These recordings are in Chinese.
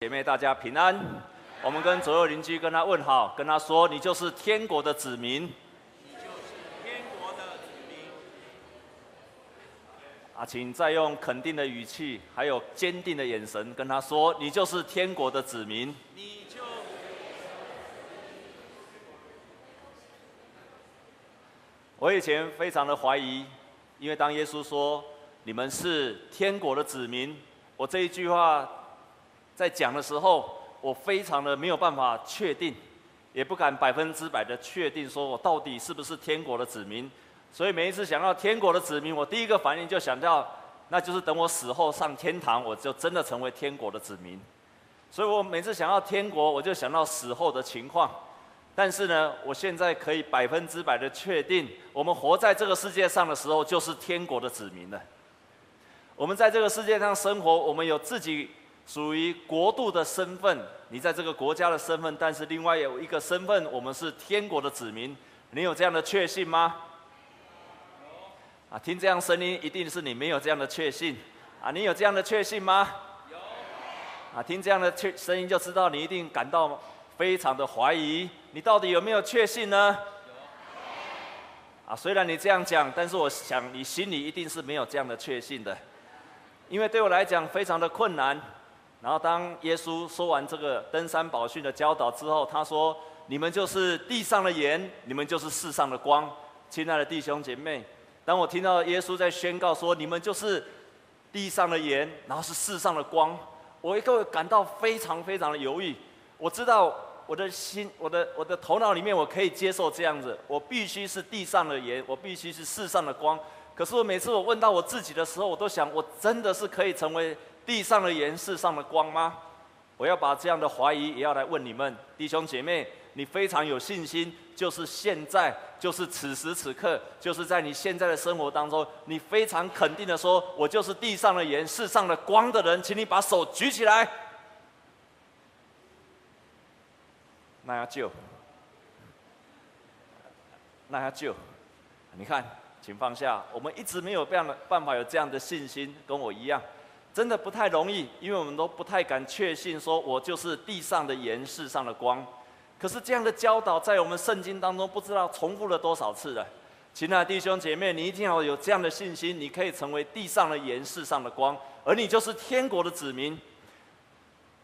姐妹，大家平安。我们跟左右邻居跟他问好，跟他说：“你就是天国的子民。”你就是天国的子民。啊，请再用肯定的语气，还有坚定的眼神跟他说：“你就是天国的子民。”你就。我以前非常的怀疑，因为当耶稣说“你们是天国的子民”，我这一句话在讲的时候，我非常的没有办法确定，也不敢百分之百的确定，说我到底是不是天国的子民。所以每一次想到天国的子民，我第一个反应就想到，那就是等我死后上天堂，我就真的成为天国的子民。所以我每次想到天国，我就想到死后的情况。但是呢，我现在可以百分之百的确定，我们活在这个世界上的时候，就是天国的子民了。我们在这个世界上生活，我们有自己属于国度的身份，你在这个国家的身份，但是另外有一个身份，我们是天国的子民。你有这样的确信吗？啊，听这样声音，一定是你没有这样的确信。啊，你有这样的确信吗？有。啊，听这样的确声音就知道你一定感到非常的怀疑。你到底有没有确信呢？啊，虽然你这样讲，但是我想你心里一定是没有这样的确信的，因为对我来讲非常的困难。然后当耶稣说完这个登山宝训的教导之后，他说：“你们就是地上的盐，你们就是世上的光。”亲爱的弟兄姐妹，当我听到耶稣在宣告说：“你们就是地上的盐，然后是世上的光”，我一个感到非常非常的犹豫。我知道。我的心，我的我的头脑里面，我可以接受这样子。我必须是地上的盐，我必须是世上的光。可是我每次我问到我自己的时候，我都想，我真的是可以成为地上的盐、世上的光吗？我要把这样的怀疑也要来问你们弟兄姐妹。你非常有信心，就是现在，就是此时此刻，就是在你现在的生活当中，你非常肯定的说，我就是地上的盐、世上的光的人，请你把手举起来。那要救，那要救，你看，请放下。我们一直没有这样的办法有这样的信心，跟我一样，真的不太容易，因为我们都不太敢确信说，我就是地上的盐，世上的光。可是这样的教导在我们圣经当中，不知道重复了多少次了。亲爱的弟兄姐妹，你一定要有这样的信心，你可以成为地上的盐，世上的光，而你就是天国的子民。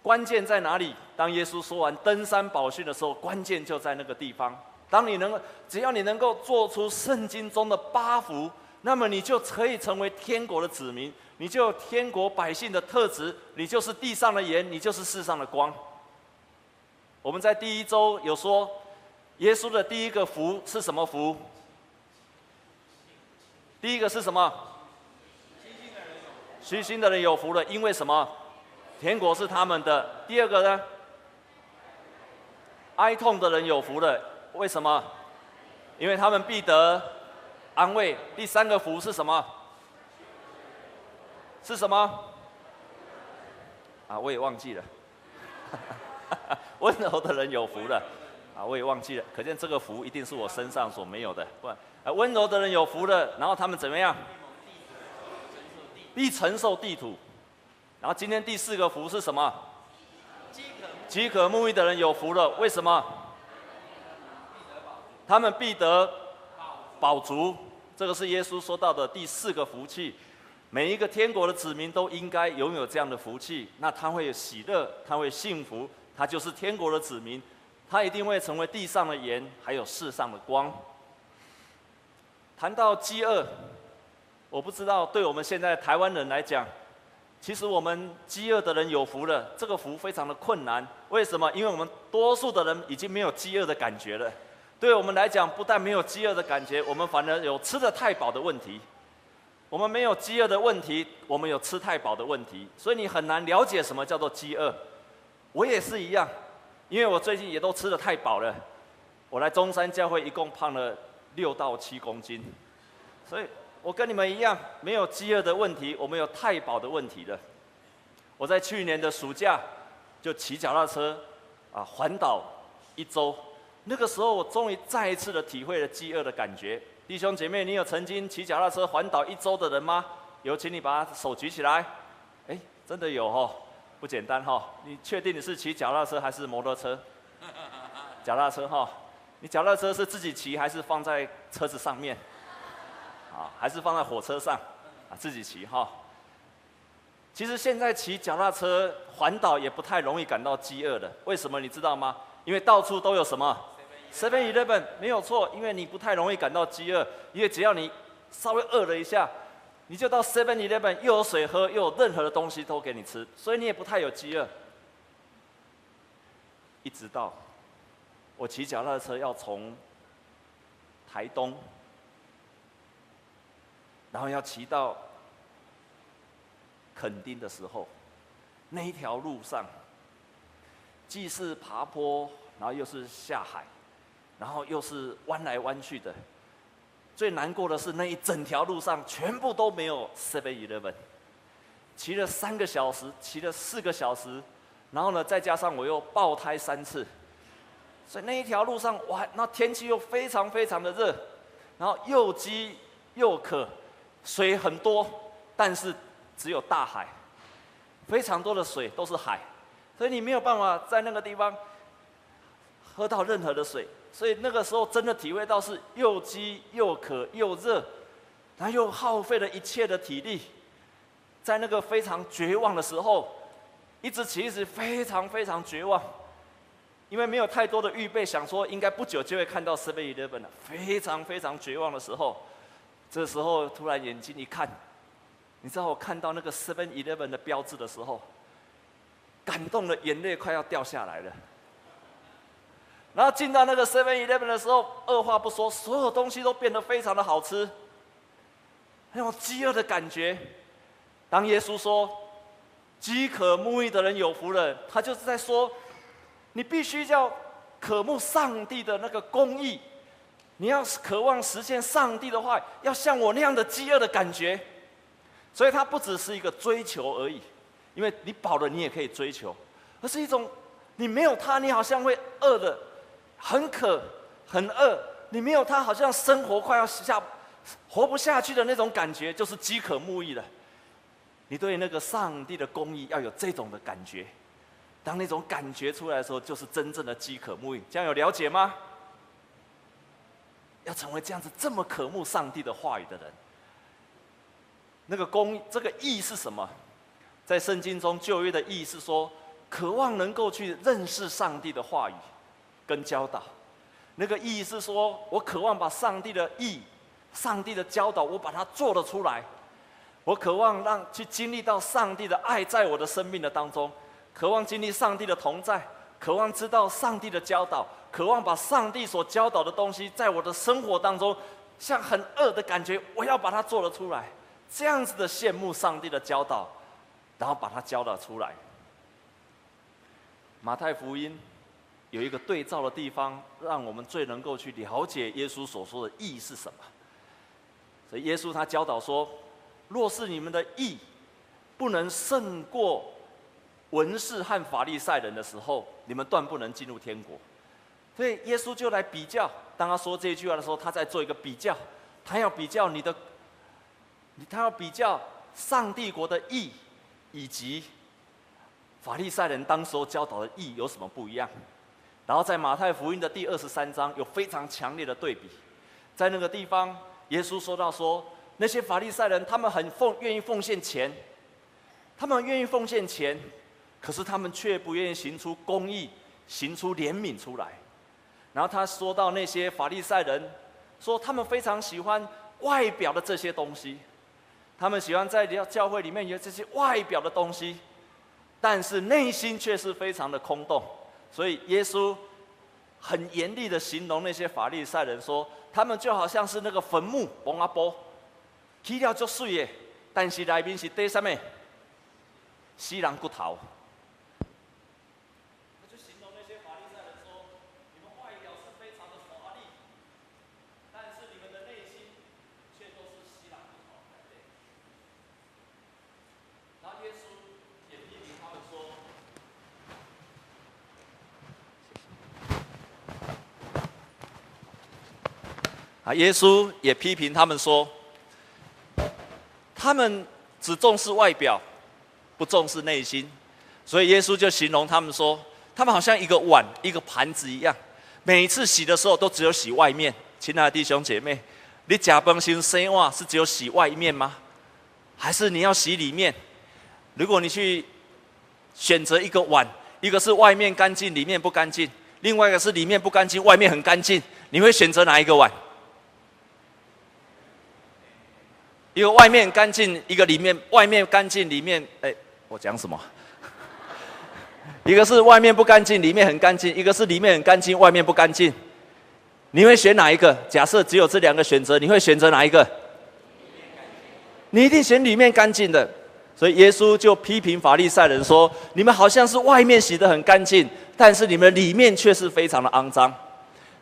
关键在哪里？当耶稣说完登山宝训的时候，关键就在那个地方。当你能够，只要你能够做出圣经中的八福，那么你就可以成为天国的子民，你就有天国百姓的特质，你就是地上的盐，你就是世上的光。我们在第一周有说，耶稣的第一个福是什么福？第一个是什么？虚心的人有福了，因为什么？天国是他们的。第二个呢？哀痛的人有福了，为什么？因为他们必得安慰。第三个福是什么？是什么？啊，我也忘记了。温柔的人有福了，啊，我也忘记了。可见这个福一定是我身上所没有的。不，啊，温柔的人有福了，然后他们怎么样？必承受地土。然后今天第四个福是什么？饥渴慕义的人有福了，为什么？他们必得饱足。这个是耶稣说到的第四个福气。每一个天国的子民都应该拥有这样的福气。那他会有喜乐，他会幸福，他就是天国的子民。他一定会成为地上的盐，还有世上的光。谈到饥饿，我不知道对我们现在台湾人来讲。其实我们饥饿的人有福了，这个福非常的困难。为什么？因为我们多数的人已经没有饥饿的感觉了。对我们来讲，不但没有饥饿的感觉，我们反而有吃得太饱的问题。我们没有饥饿的问题，我们有吃太饱的问题。所以你很难了解什么叫做饥饿。我也是一样，因为我最近也都吃得太饱了。我来中山教会一共胖了六到七公斤，所以。我跟你们一样，没有饥饿的问题，我们有太饱的问题了。我在去年的暑假就骑脚踏车啊环岛一周，那个时候我终于再一次的体会了饥饿的感觉。弟兄姐妹，你有曾经骑脚踏车环岛一周的人吗？有，请你把手举起来。哎，真的有哦，不简单哈。你确定你是骑脚踏车还是摩托车？脚踏车哈。你脚踏车是自己骑还是放在车子上面？啊，还是放在火车上？啊，自己骑哈。其实现在骑脚踏车环岛也不太容易感到饥饿的，为什么你知道吗？因为到处都有什么？Seven Eleven 没有错，因为你不太容易感到饥饿，因为只要你稍微饿了一下，你就到 Seven Eleven 又有水喝，又有任何的东西都给你吃，所以你也不太有饥饿。一直到我骑脚踏车要从台东，然后要骑到。垦丁的时候，那一条路上，既是爬坡，然后又是下海，然后又是弯来弯去的。最难过的是那一整条路上全部都没有 Seven Eleven。骑了三个小时，骑了四个小时，然后呢，再加上我又爆胎三次，所以那一条路上哇，那天气又非常非常的热，然后又饥又渴，水很多，但是。只有大海，非常多的水都是海，所以你没有办法在那个地方喝到任何的水。所以那个时候真的体会到是又饥又渴又热，然后又耗费了一切的体力，在那个非常绝望的时候，一直其实非常非常绝望，因为没有太多的预备，想说应该不久就会看到 Seven Eleven 了，非常非常绝望的时候，这时候突然眼睛一看。你知道我看到那个 Seven Eleven 的标志的时候，感动的眼泪快要掉下来了。然后进到那个 Seven Eleven 的时候，二话不说，所有东西都变得非常的好吃，那种饥饿的感觉。当耶稣说“饥渴慕义的人有福了”，他就是在说，你必须要渴慕上帝的那个公义，你要渴望实现上帝的话，要像我那样的饥饿的感觉。所以它不只是一个追求而已，因为你饱了，你也可以追求，而是一种你没有它，你好像会饿的很渴、很饿。你没有它，好像生活快要下活不下去的那种感觉，就是饥渴慕义的。你对那个上帝的公义要有这种的感觉，当那种感觉出来的时候，就是真正的饥渴慕义。这样有了解吗？要成为这样子这么渴慕上帝的话语的人。那个公这个义是什么？在圣经中旧约的义是说，渴望能够去认识上帝的话语跟教导。那个意义是说我渴望把上帝的义、上帝的教导，我把它做得出来。我渴望让去经历到上帝的爱在我的生命的当中，渴望经历上帝的同在，渴望知道上帝的教导，渴望把上帝所教导的东西在我的生活当中，像很饿的感觉，我要把它做得出来。这样子的羡慕上帝的教导，然后把它教导出来。马太福音有一个对照的地方，让我们最能够去了解耶稣所说的义是什么。所以耶稣他教导说：“若是你们的义不能胜过文士和法利赛人的时候，你们断不能进入天国。”所以耶稣就来比较，当他说这句话的时候，他在做一个比较，他要比较你的。他要比较上帝国的义，以及法利赛人当时候教导的义有什么不一样？然后在马太福音的第二十三章有非常强烈的对比，在那个地方，耶稣说到说，那些法利赛人他们很奉愿意奉献钱，他们愿意奉献钱，可是他们却不愿意行出公义，行出怜悯出来。然后他说到那些法利赛人，说他们非常喜欢外表的这些东西。他们喜欢在教教会里面有这些外表的东西，但是内心却是非常的空洞。所以耶稣很严厉的形容那些法利赛人说，他们就好像是那个坟墓，崩啊崩，踢掉就碎耶，但是来宾是堆什么？西人骨头。耶稣也批评他们说，他们只重视外表，不重视内心。所以耶稣就形容他们说，他们好像一个碗、一个盘子一样，每一次洗的时候都只有洗外面。亲爱的弟兄姐妹，你假崩心生袜是只有洗外面吗？还是你要洗里面？如果你去选择一个碗，一个是外面干净，里面不干净；另外一个是里面不干净，外面很干净，你会选择哪一个碗？一个外面干净，一个里面外面干净，里面哎，我讲什么？一个是外面不干净，里面很干净；一个是里面很干净，外面不干净。你会选哪一个？假设只有这两个选择，你会选择哪一个？你一定选里面干净的。所以耶稣就批评法利赛人说：“你们好像是外面洗得很干净，但是你们里面却是非常的肮脏。”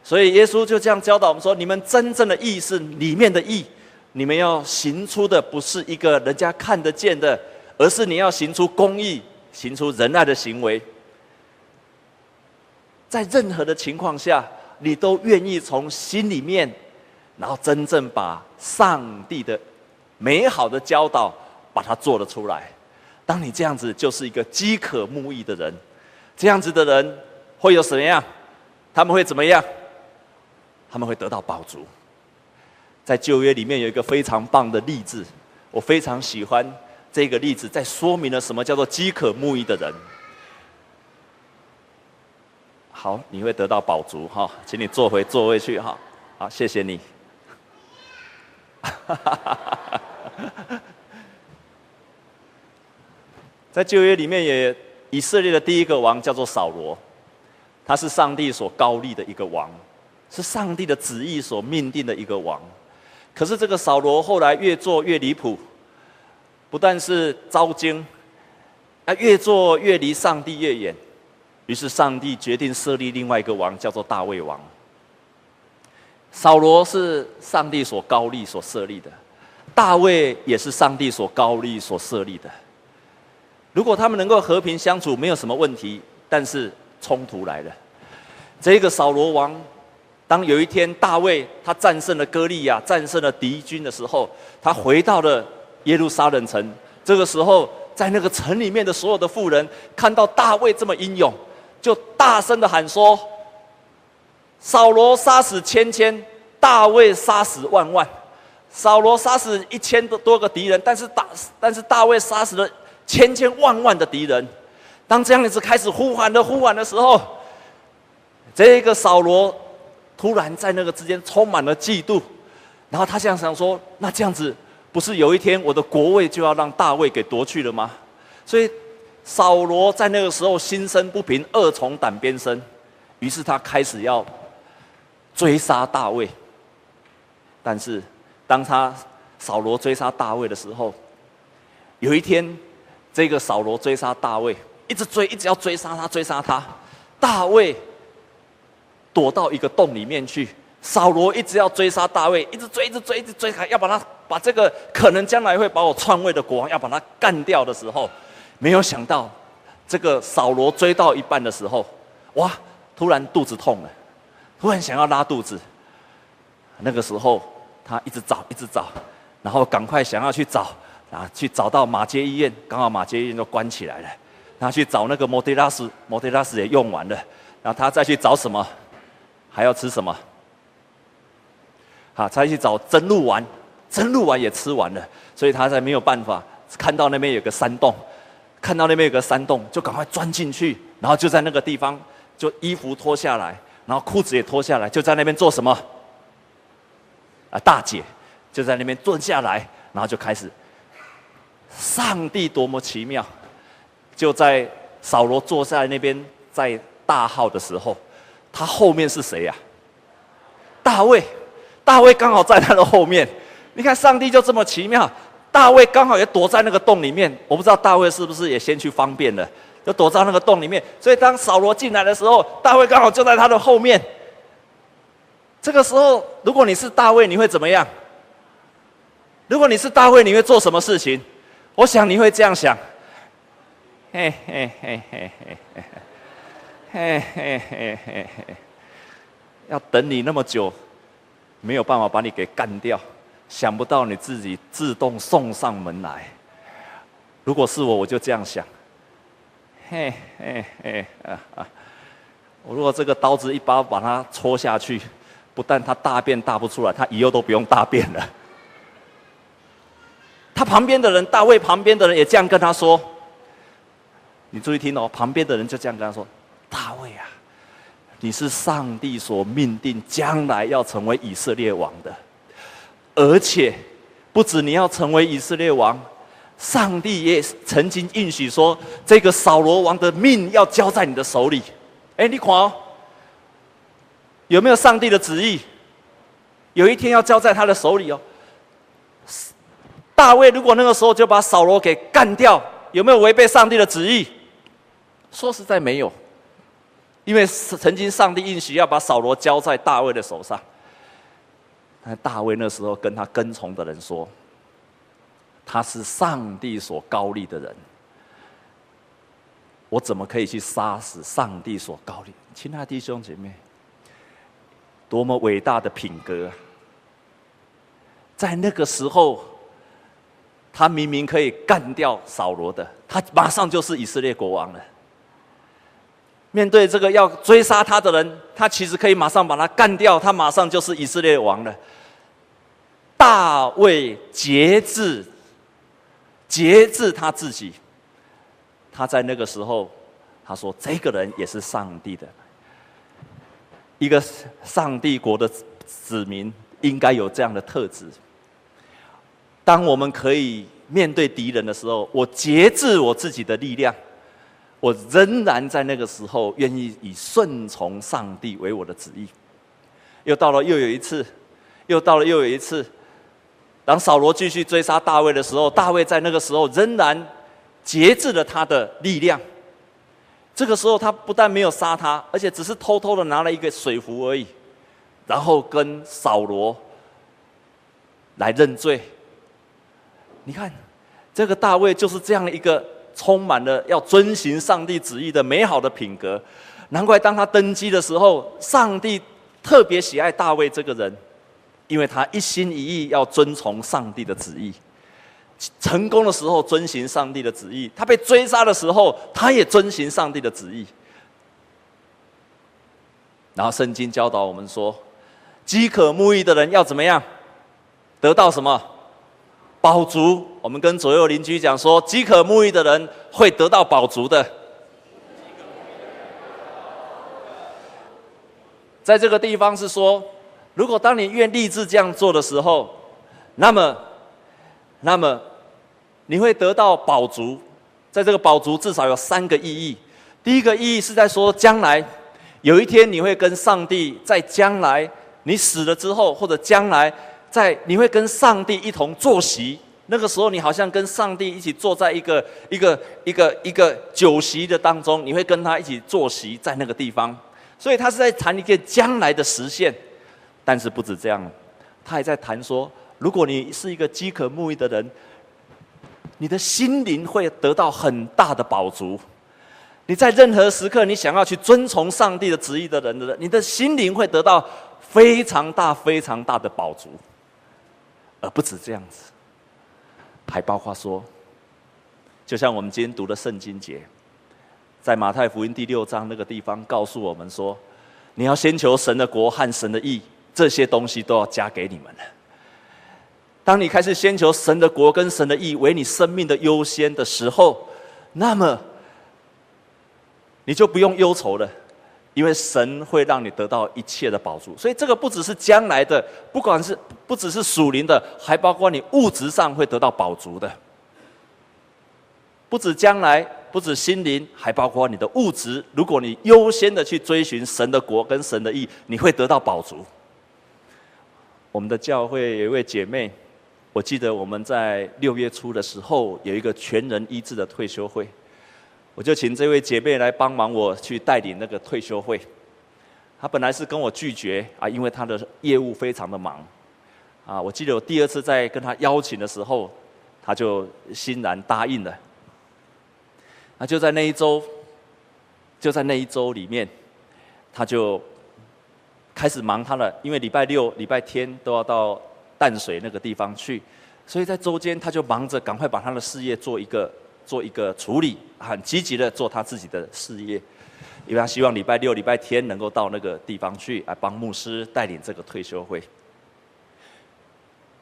所以耶稣就这样教导我们说：“你们真正的义是里面的义。”你们要行出的不是一个人家看得见的，而是你要行出公义、行出仁爱的行为。在任何的情况下，你都愿意从心里面，然后真正把上帝的美好的教导把它做了出来。当你这样子，就是一个饥渴慕义的人。这样子的人会有什么样？他们会怎么样？他们会得到饱足。在旧约里面有一个非常棒的例子，我非常喜欢这个例子，在说明了什么叫做饥渴慕义的人。好，你会得到饱足哈，请你坐回座位去哈。好，谢谢你。在旧约里面，也以色列的第一个王叫做扫罗，他是上帝所高立的一个王，是上帝的旨意所命定的一个王。可是这个扫罗后来越做越离谱，不但是糟经，啊，越做越离上帝越远。于是上帝决定设立另外一个王，叫做大卫王。扫罗是上帝所高立、所设立的，大卫也是上帝所高立、所设立的。如果他们能够和平相处，没有什么问题。但是冲突来了，这个扫罗王。当有一天大卫他战胜了歌利亚，战胜了敌军的时候，他回到了耶路撒冷城。这个时候，在那个城里面的所有的妇人看到大卫这么英勇，就大声的喊说：“扫罗杀死千千，大卫杀死万万。扫罗杀死一千多多个敌人，但是大但是大卫杀死了千千万万的敌人。当这样子开始呼喊的呼喊的时候，这个扫罗。突然在那个之间充满了嫉妒，然后他这样想说：“那这样子，不是有一天我的国位就要让大卫给夺去了吗？”所以扫罗在那个时候心生不平，恶从胆边生，于是他开始要追杀大卫。但是当他扫罗追杀大卫的时候，有一天，这个扫罗追杀大卫，一直追，一直要追杀他，追杀他，大卫。躲到一个洞里面去，扫罗一直要追杀大卫，一直追，一直追，一直追，还要把他把这个可能将来会把我篡位的国王要把他干掉的时候，没有想到，这个扫罗追到一半的时候，哇，突然肚子痛了，突然想要拉肚子。那个时候他一直找，一直找，然后赶快想要去找，啊，去找到马街医院，刚好马街医院都关起来了，然后去找那个莫德拉斯，莫德拉斯也用完了，然后他再去找什么？还要吃什么？好，他去找真鹿丸，真鹿丸也吃完了，所以他才没有办法看到那边有个山洞，看到那边有个山洞，就赶快钻进去，然后就在那个地方，就衣服脱下来，然后裤子也脱下来，就在那边做什么？啊，大姐就在那边蹲下来，然后就开始。上帝多么奇妙！就在扫罗坐在那边在大号的时候。他后面是谁呀？大卫，大卫刚好在他的后面。你看，上帝就这么奇妙，大卫刚好也躲在那个洞里面。我不知道大卫是不是也先去方便了，就躲在那个洞里面。所以当扫罗进来的时候，大卫刚好就在他的后面。这个时候，如果你是大卫，你会怎么样？如果你是大卫，你会做什么事情？我想你会这样想。嘿嘿嘿嘿嘿嘿。嘿嘿嘿嘿嘿，要等你那么久，没有办法把你给干掉。想不到你自己自动送上门来。如果是我，我就这样想。嘿嘿嘿啊啊！我如果这个刀子一把把它戳下去，不但他大便大不出来，他以后都不用大便了。他旁边的人，大卫旁边的人也这样跟他说。你注意听哦，旁边的人就这样跟他说：“大卫啊，你是上帝所命定将来要成为以色列王的，而且不止你要成为以色列王，上帝也曾经应许说，这个扫罗王的命要交在你的手里。哎，你看哦，有没有上帝的旨意？有一天要交在他的手里哦。大卫如果那个时候就把扫罗给干掉，有没有违背上帝的旨意？”说实在没有，因为曾经上帝应许要把扫罗交在大卫的手上，但大卫那时候跟他跟从的人说，他是上帝所高立的人，我怎么可以去杀死上帝所高立？亲爱的弟兄姐妹，多么伟大的品格！在那个时候，他明明可以干掉扫罗的，他马上就是以色列国王了。面对这个要追杀他的人，他其实可以马上把他干掉，他马上就是以色列王了。大卫节制，节制他自己。他在那个时候，他说：“这个人也是上帝的，一个上帝国的子民，应该有这样的特质。当我们可以面对敌人的时候，我节制我自己的力量。”我仍然在那个时候愿意以顺从上帝为我的旨意。又到了又有一次，又到了又有一次，当扫罗继续追杀大卫的时候，大卫在那个时候仍然节制了他的力量。这个时候，他不但没有杀他，而且只是偷偷的拿了一个水壶而已，然后跟扫罗来认罪。你看，这个大卫就是这样一个。充满了要遵行上帝旨意的美好的品格，难怪当他登基的时候，上帝特别喜爱大卫这个人，因为他一心一意要遵从上帝的旨意。成功的时候遵行上帝的旨意，他被追杀的时候，他也遵行上帝的旨意。然后圣经教导我们说，饥渴慕义的人要怎么样？得到什么？饱足，我们跟左右邻居讲说，饥渴沐浴的人会得到饱足的。在这个地方是说，如果当你愿立志这样做的时候，那么，那么你会得到饱足。在这个饱足至少有三个意义。第一个意义是在说，将来有一天你会跟上帝，在将来你死了之后，或者将来。在你会跟上帝一同坐席，那个时候你好像跟上帝一起坐在一个一个一个一个酒席的当中，你会跟他一起坐席在那个地方，所以他是在谈一个将来的实现。但是不止这样，他还在谈说，如果你是一个饥渴慕义的人，你的心灵会得到很大的饱足。你在任何时刻，你想要去遵从上帝的旨意的人的，你的心灵会得到非常大非常大的饱足。而不止这样子，还包括说，就像我们今天读的圣经节，在马太福音第六章那个地方告诉我们说，你要先求神的国和神的义，这些东西都要加给你们了。当你开始先求神的国跟神的义为你生命的优先的时候，那么你就不用忧愁了。因为神会让你得到一切的宝足，所以这个不只是将来的，不管是不只是属灵的，还包括你物质上会得到宝足的。不止将来，不止心灵，还包括你的物质。如果你优先的去追寻神的国跟神的义，你会得到宝足。我们的教会有一位姐妹，我记得我们在六月初的时候有一个全人医治的退休会。我就请这位姐妹来帮忙我去带领那个退休会。她本来是跟我拒绝啊，因为她的业务非常的忙。啊，我记得我第二次在跟她邀请的时候，她就欣然答应了。那就在那一周，就在那一周里面，她就开始忙她的，因为礼拜六、礼拜天都要到淡水那个地方去，所以在周间她就忙着赶快把她的事业做一个做一个处理，很积极的做他自己的事业，因为他希望礼拜六、礼拜天能够到那个地方去，来帮牧师带领这个退休会。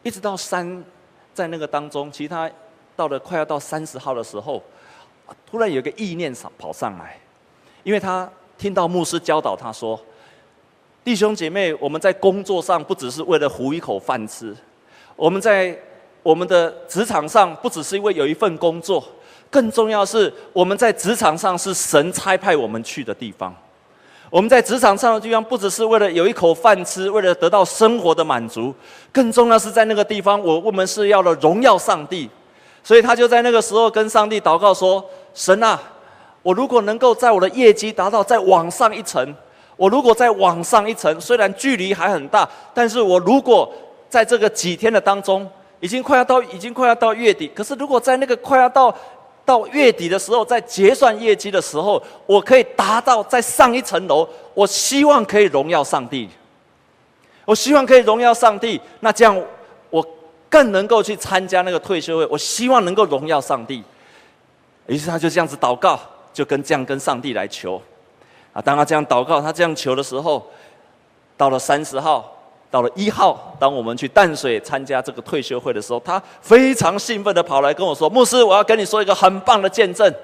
一直到三，在那个当中，其实他到了快要到三十号的时候，突然有一个意念上跑上来，因为他听到牧师教导他说：“弟兄姐妹，我们在工作上不只是为了糊一口饭吃，我们在我们的职场上不只是因为有一份工作，更重要是我们在职场上是神差派我们去的地方。”我们在职场上的地方，不只是为了有一口饭吃，为了得到生活的满足，更重要是在那个地方，我我们是要了荣耀上帝。所以他就在那个时候跟上帝祷告说：“神啊，我如果能够在我的业绩达到再往上一层，我如果再往上一层，虽然距离还很大，但是我如果在这个几天的当中，已经快要到，已经快要到月底，可是如果在那个快要到。”到月底的时候，在结算业绩的时候，我可以达到再上一层楼。我希望可以荣耀上帝，我希望可以荣耀上帝。那这样，我更能够去参加那个退休会。我希望能够荣耀上帝。于是他就这样子祷告，就跟这样跟上帝来求。啊，当他这样祷告，他这样求的时候，到了三十号。到了一号，当我们去淡水参加这个退休会的时候，他非常兴奋地跑来跟我说：“牧师，我要跟你说一个很棒的见证。”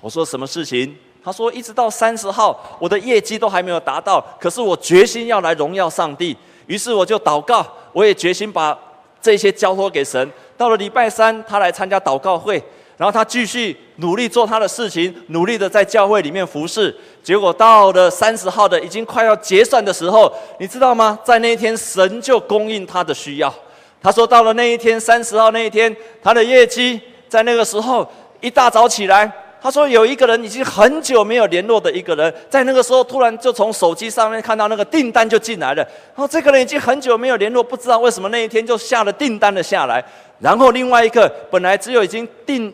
我说：“什么事情？”他说：“一直到三十号，我的业绩都还没有达到，可是我决心要来荣耀上帝。于是我就祷告，我也决心把这些交托给神。到了礼拜三，他来参加祷告会。”然后他继续努力做他的事情，努力的在教会里面服侍。结果到了三十号的已经快要结算的时候，你知道吗？在那一天，神就供应他的需要。他说，到了那一天，三十号那一天，他的业绩在那个时候一大早起来，他说有一个人已经很久没有联络的一个人，在那个时候突然就从手机上面看到那个订单就进来了。然后这个人已经很久没有联络，不知道为什么那一天就下了订单的下来。然后另外一个本来只有已经订。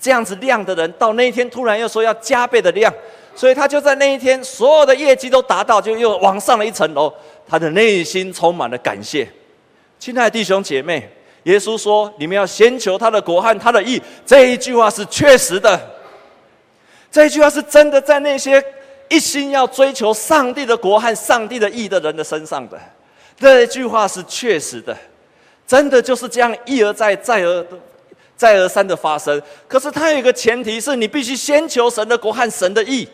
这样子量的人，到那一天突然又说要加倍的量，所以他就在那一天所有的业绩都达到，就又往上了一层楼。他的内心充满了感谢。亲爱的弟兄姐妹，耶稣说：“你们要先求他的国和他的义。”这一句话是确实的，这一句话是真的，在那些一心要追求上帝的国和上帝的义的人的身上的。这一句话是确实的，真的就是这样一而再，再而。再而三的发生，可是它有一个前提是你必须先求神的国和神的义，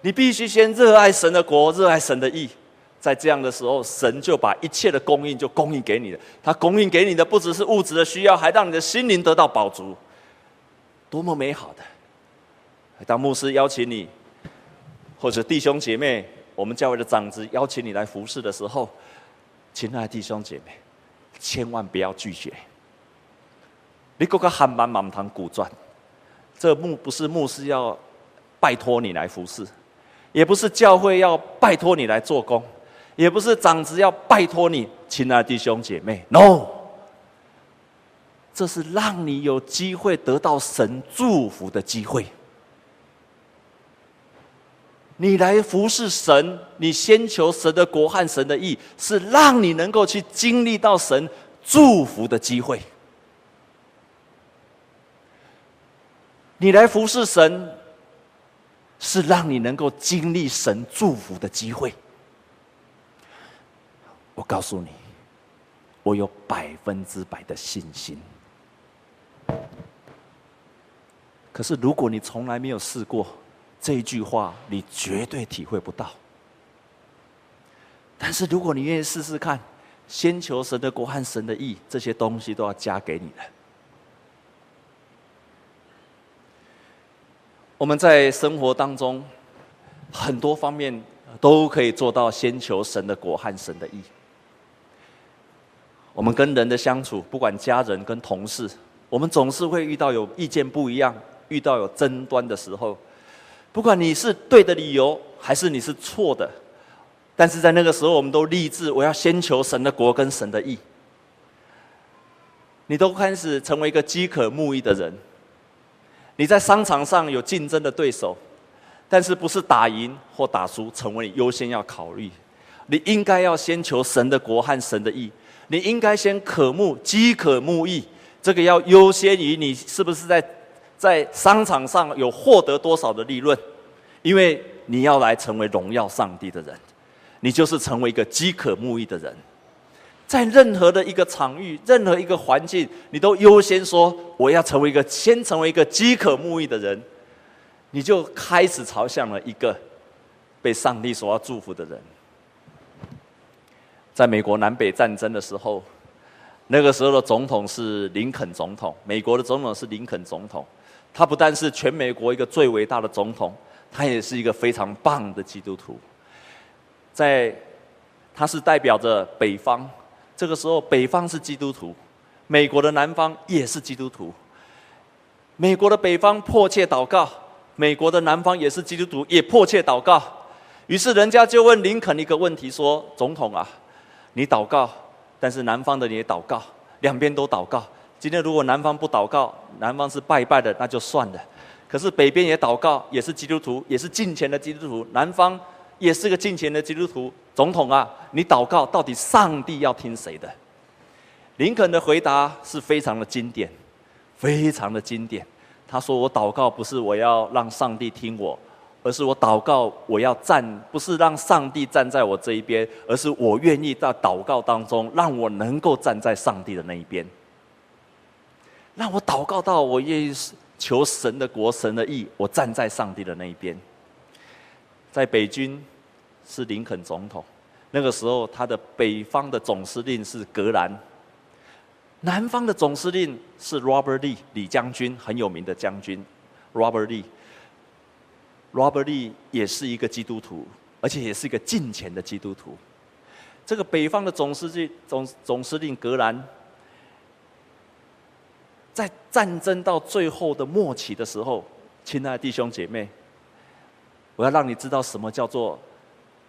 你必须先热爱神的国，热爱神的义，在这样的时候，神就把一切的供应就供应给你了。他供应给你的不只是物质的需要，还让你的心灵得到饱足，多么美好的！当牧师邀请你，或者弟兄姐妹，我们教会的长子邀请你来服侍的时候，亲爱的弟兄姐妹，千万不要拒绝。你这个喊满满堂鼓转，这牧不是牧师要拜托你来服侍，也不是教会要拜托你来做工，也不是长子要拜托你，亲爱弟兄姐妹，no，这是让你有机会得到神祝福的机会。你来服侍神，你先求神的国和神的义，是让你能够去经历到神祝福的机会。你来服侍神，是让你能够经历神祝福的机会。我告诉你，我有百分之百的信心。可是，如果你从来没有试过这一句话，你绝对体会不到。但是，如果你愿意试试看，先求神的国和神的义，这些东西都要加给你的。我们在生活当中很多方面都可以做到先求神的国和神的义。我们跟人的相处，不管家人跟同事，我们总是会遇到有意见不一样、遇到有争端的时候。不管你是对的理由，还是你是错的，但是在那个时候，我们都立志我要先求神的国跟神的义。你都开始成为一个饥渴慕义的人。你在商场上有竞争的对手，但是不是打赢或打输成为优先要考虑？你应该要先求神的国和神的义，你应该先渴慕饥渴慕义，这个要优先于你是不是在在商场上有获得多少的利润，因为你要来成为荣耀上帝的人，你就是成为一个饥渴慕义的人。在任何的一个场域、任何一个环境，你都优先说我要成为一个先成为一个饥渴慕义的人，你就开始朝向了一个被上帝所要祝福的人。在美国南北战争的时候。那个时候的总统是林肯总统，美国的总统是林肯总统。他不但是全美国一个最伟大的总统，他也是一个非常棒的基督徒。在，他是代表着北方。这个时候，北方是基督徒，美国的南方也是基督徒。美国的北方迫切祷告，美国的南方也是基督徒，也迫切祷告。于是人家就问林肯一个问题说：“总统啊，你祷告？”但是南方的你也祷告，两边都祷告。今天如果南方不祷告，南方是拜拜的，那就算了。可是北边也祷告，也是基督徒，也是敬虔的基督徒。南方也是个敬虔的基督徒。总统啊，你祷告到底上帝要听谁的？林肯的回答是非常的经典，非常的经典。他说：“我祷告不是我要让上帝听我。”而是我祷告，我要站，不是让上帝站在我这一边，而是我愿意在祷告当中，让我能够站在上帝的那一边。让我祷告到我愿意求神的国、神的义，我站在上帝的那一边。在北军是林肯总统，那个时候他的北方的总司令是格兰，南方的总司令是 Robert Lee 李将军，很有名的将军 Robert Lee。Robert Lee 也是一个基督徒，而且也是一个近前的基督徒。这个北方的总司令总总司令格兰，在战争到最后的末期的时候，亲爱的弟兄姐妹，我要让你知道什么叫做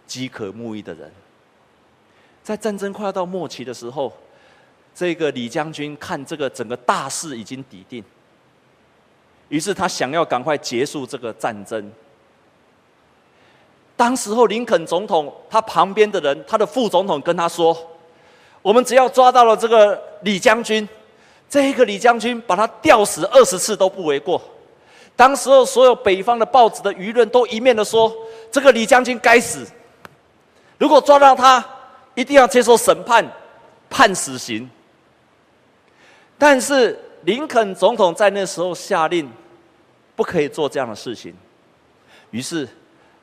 饥渴慕义的人。在战争快要到末期的时候，这个李将军看这个整个大势已经底定，于是他想要赶快结束这个战争。当时候，林肯总统他旁边的人，他的副总统跟他说：“我们只要抓到了这个李将军，这个李将军把他吊死二十次都不为过。”当时候，所有北方的报纸的舆论都一面的说：“这个李将军该死，如果抓到他，一定要接受审判，判死刑。”但是林肯总统在那时候下令，不可以做这样的事情，于是。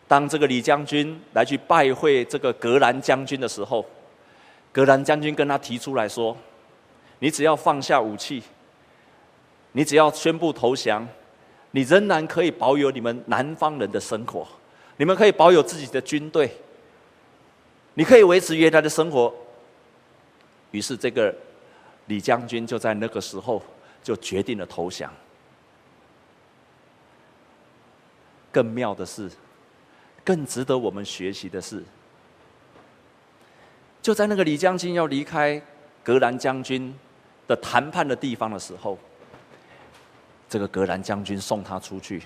当这个李将军来去拜会这个格兰将军的时候，格兰将军跟他提出来说：“你只要放下武器，你只要宣布投降，你仍然可以保有你们南方人的生活，你们可以保有自己的军队，你可以维持原来的生活。”于是，这个李将军就在那个时候就决定了投降。更妙的是。更值得我们学习的是，就在那个李将军要离开格兰将军的谈判的地方的时候，这个格兰将军送他出去，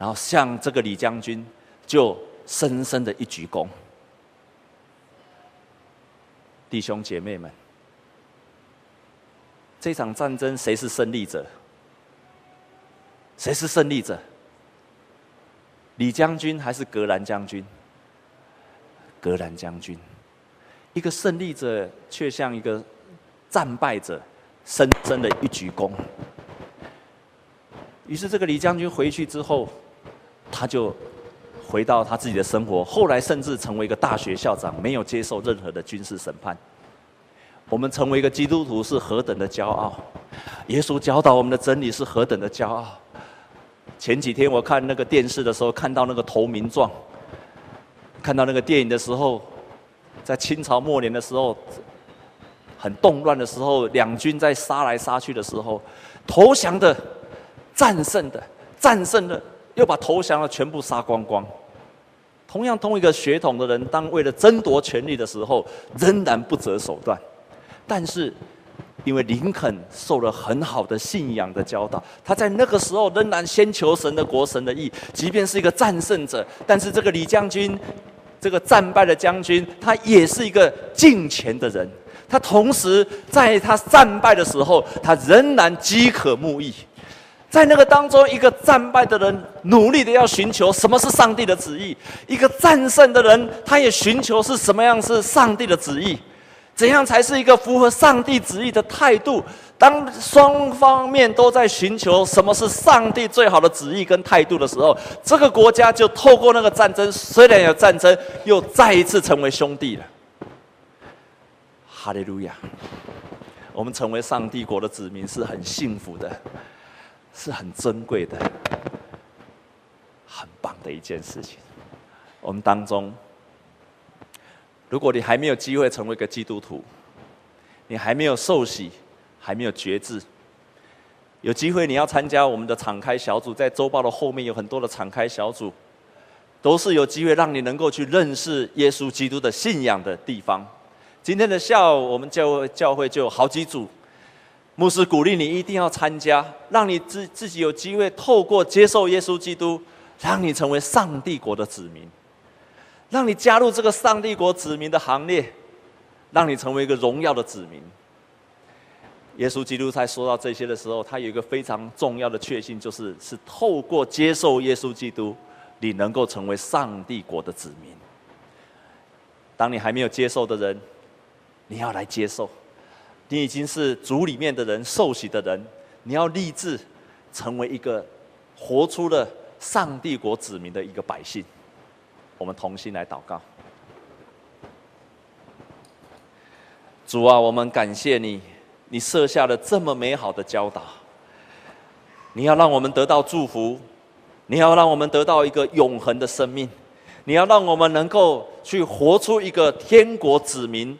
然后向这个李将军就深深的一鞠躬。弟兄姐妹们，这场战争谁是胜利者？谁是胜利者？李将军还是格兰将军？格兰将军，一个胜利者却像一个战败者，深深的一鞠躬。于是这个李将军回去之后，他就回到他自己的生活。后来甚至成为一个大学校长，没有接受任何的军事审判。我们成为一个基督徒是何等的骄傲！耶稣教导我们的真理是何等的骄傲！前几天我看那个电视的时候，看到那个投名状，看到那个电影的时候，在清朝末年的时候，很动乱的时候，两军在杀来杀去的时候，投降的、战胜的、战胜的，又把投降的全部杀光光。同样同一个血统的人，当为了争夺权力的时候，仍然不择手段，但是。因为林肯受了很好的信仰的教导，他在那个时候仍然先求神的国、神的义，即便是一个战胜者，但是这个李将军，这个战败的将军，他也是一个敬虔的人，他同时在他战败的时候，他仍然饥渴慕义。在那个当中，一个战败的人努力的要寻求什么是上帝的旨意；一个战胜的人，他也寻求是什么样是上帝的旨意。怎样才是一个符合上帝旨意的态度？当双方面都在寻求什么是上帝最好的旨意跟态度的时候，这个国家就透过那个战争，虽然有战争，又再一次成为兄弟了。哈利路亚！我们成为上帝国的子民是很幸福的，是很珍贵的，很棒的一件事情。我们当中。如果你还没有机会成为一个基督徒，你还没有受洗，还没有决志，有机会你要参加我们的敞开小组，在周报的后面有很多的敞开小组，都是有机会让你能够去认识耶稣基督的信仰的地方。今天的下午，我们教会教会就有好几组，牧师鼓励你一定要参加，让你自自己有机会透过接受耶稣基督，让你成为上帝国的子民。让你加入这个上帝国子民的行列，让你成为一个荣耀的子民。耶稣基督在说到这些的时候，他有一个非常重要的确信，就是是透过接受耶稣基督，你能够成为上帝国的子民。当你还没有接受的人，你要来接受；你已经是主里面的人、受洗的人，你要立志成为一个活出了上帝国子民的一个百姓。我们同心来祷告。主啊，我们感谢你，你设下了这么美好的教导。你要让我们得到祝福，你要让我们得到一个永恒的生命，你要让我们能够去活出一个天国子民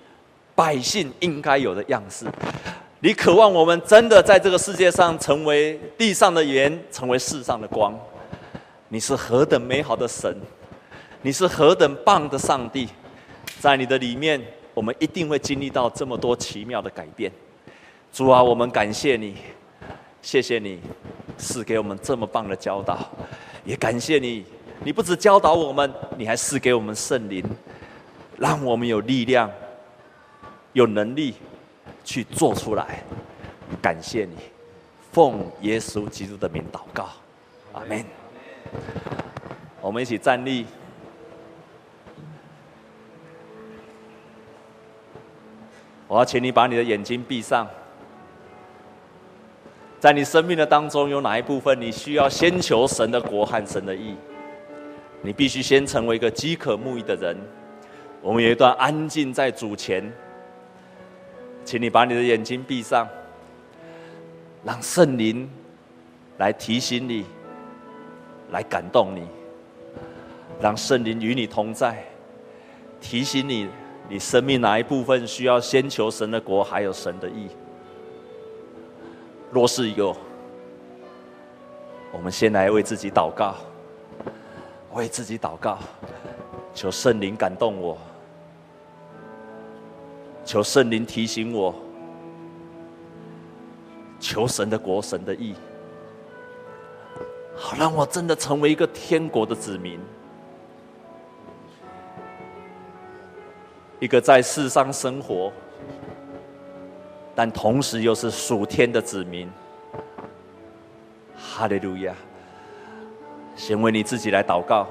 百姓应该有的样式。你渴望我们真的在这个世界上成为地上的盐，成为世上的光。你是何等美好的神！你是何等棒的上帝，在你的里面，我们一定会经历到这么多奇妙的改变。主啊，我们感谢你，谢谢你赐给我们这么棒的教导，也感谢你，你不只教导我们，你还赐给我们圣灵，让我们有力量、有能力去做出来。感谢你，奉耶稣基督的名祷告，阿门。我们一起站立。我要请你把你的眼睛闭上，在你生命的当中，有哪一部分你需要先求神的国和神的义？你必须先成为一个饥渴慕义的人。我们有一段安静在主前，请你把你的眼睛闭上，让圣灵来提醒你，来感动你，让圣灵与你同在，提醒你。你生命哪一部分需要先求神的国，还有神的义？若是有，我们先来为自己祷告，为自己祷告，求圣灵感动我，求圣灵提醒我，求神的国、神的义，好让我真的成为一个天国的子民。一个在世上生活，但同时又是属天的子民。哈利路亚！先为你自己来祷告。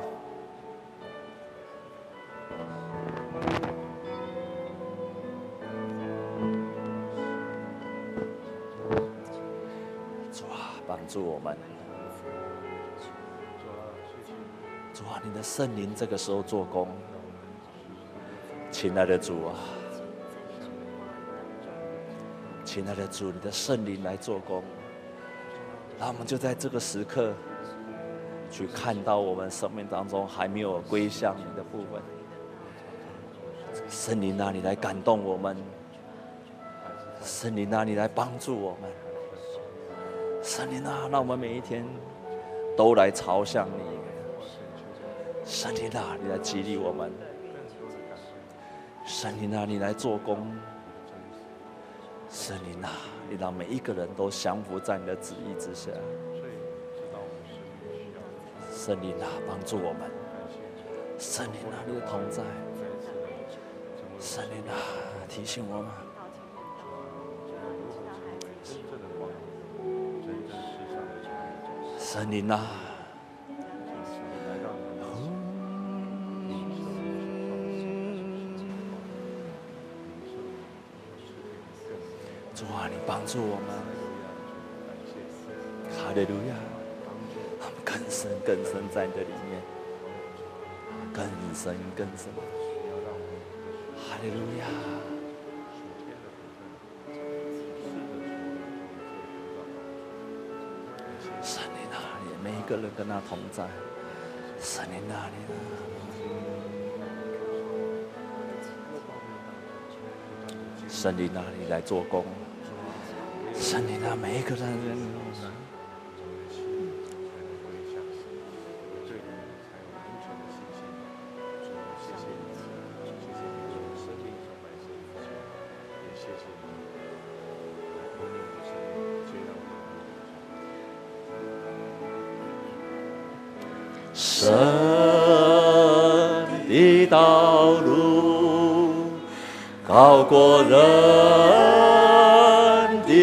帮助我们！主啊，你的圣灵这个时候做工。亲爱的主啊，亲爱的主，你的圣灵来做工，那我们就在这个时刻去看到我们生命当中还没有归向你的部分。圣灵啊，你来感动我们；圣灵啊，你来帮助我们；神灵啊，让我们每一天都来朝向你；神灵啊，你来激励我们。神灵啊，你来做工。神灵啊，你让每一个人都降服在你的旨意之下。神灵啊，帮助我们。神灵啊，你的同在。神灵啊，提醒我们。神灵啊！主啊，你帮助我们，哈利路亚！我们更深更深在你的里面，更深更深，哈利路亚！个人跟他同在，神灵那里呢？神灵哪里来做工？神灵啊，每一个人。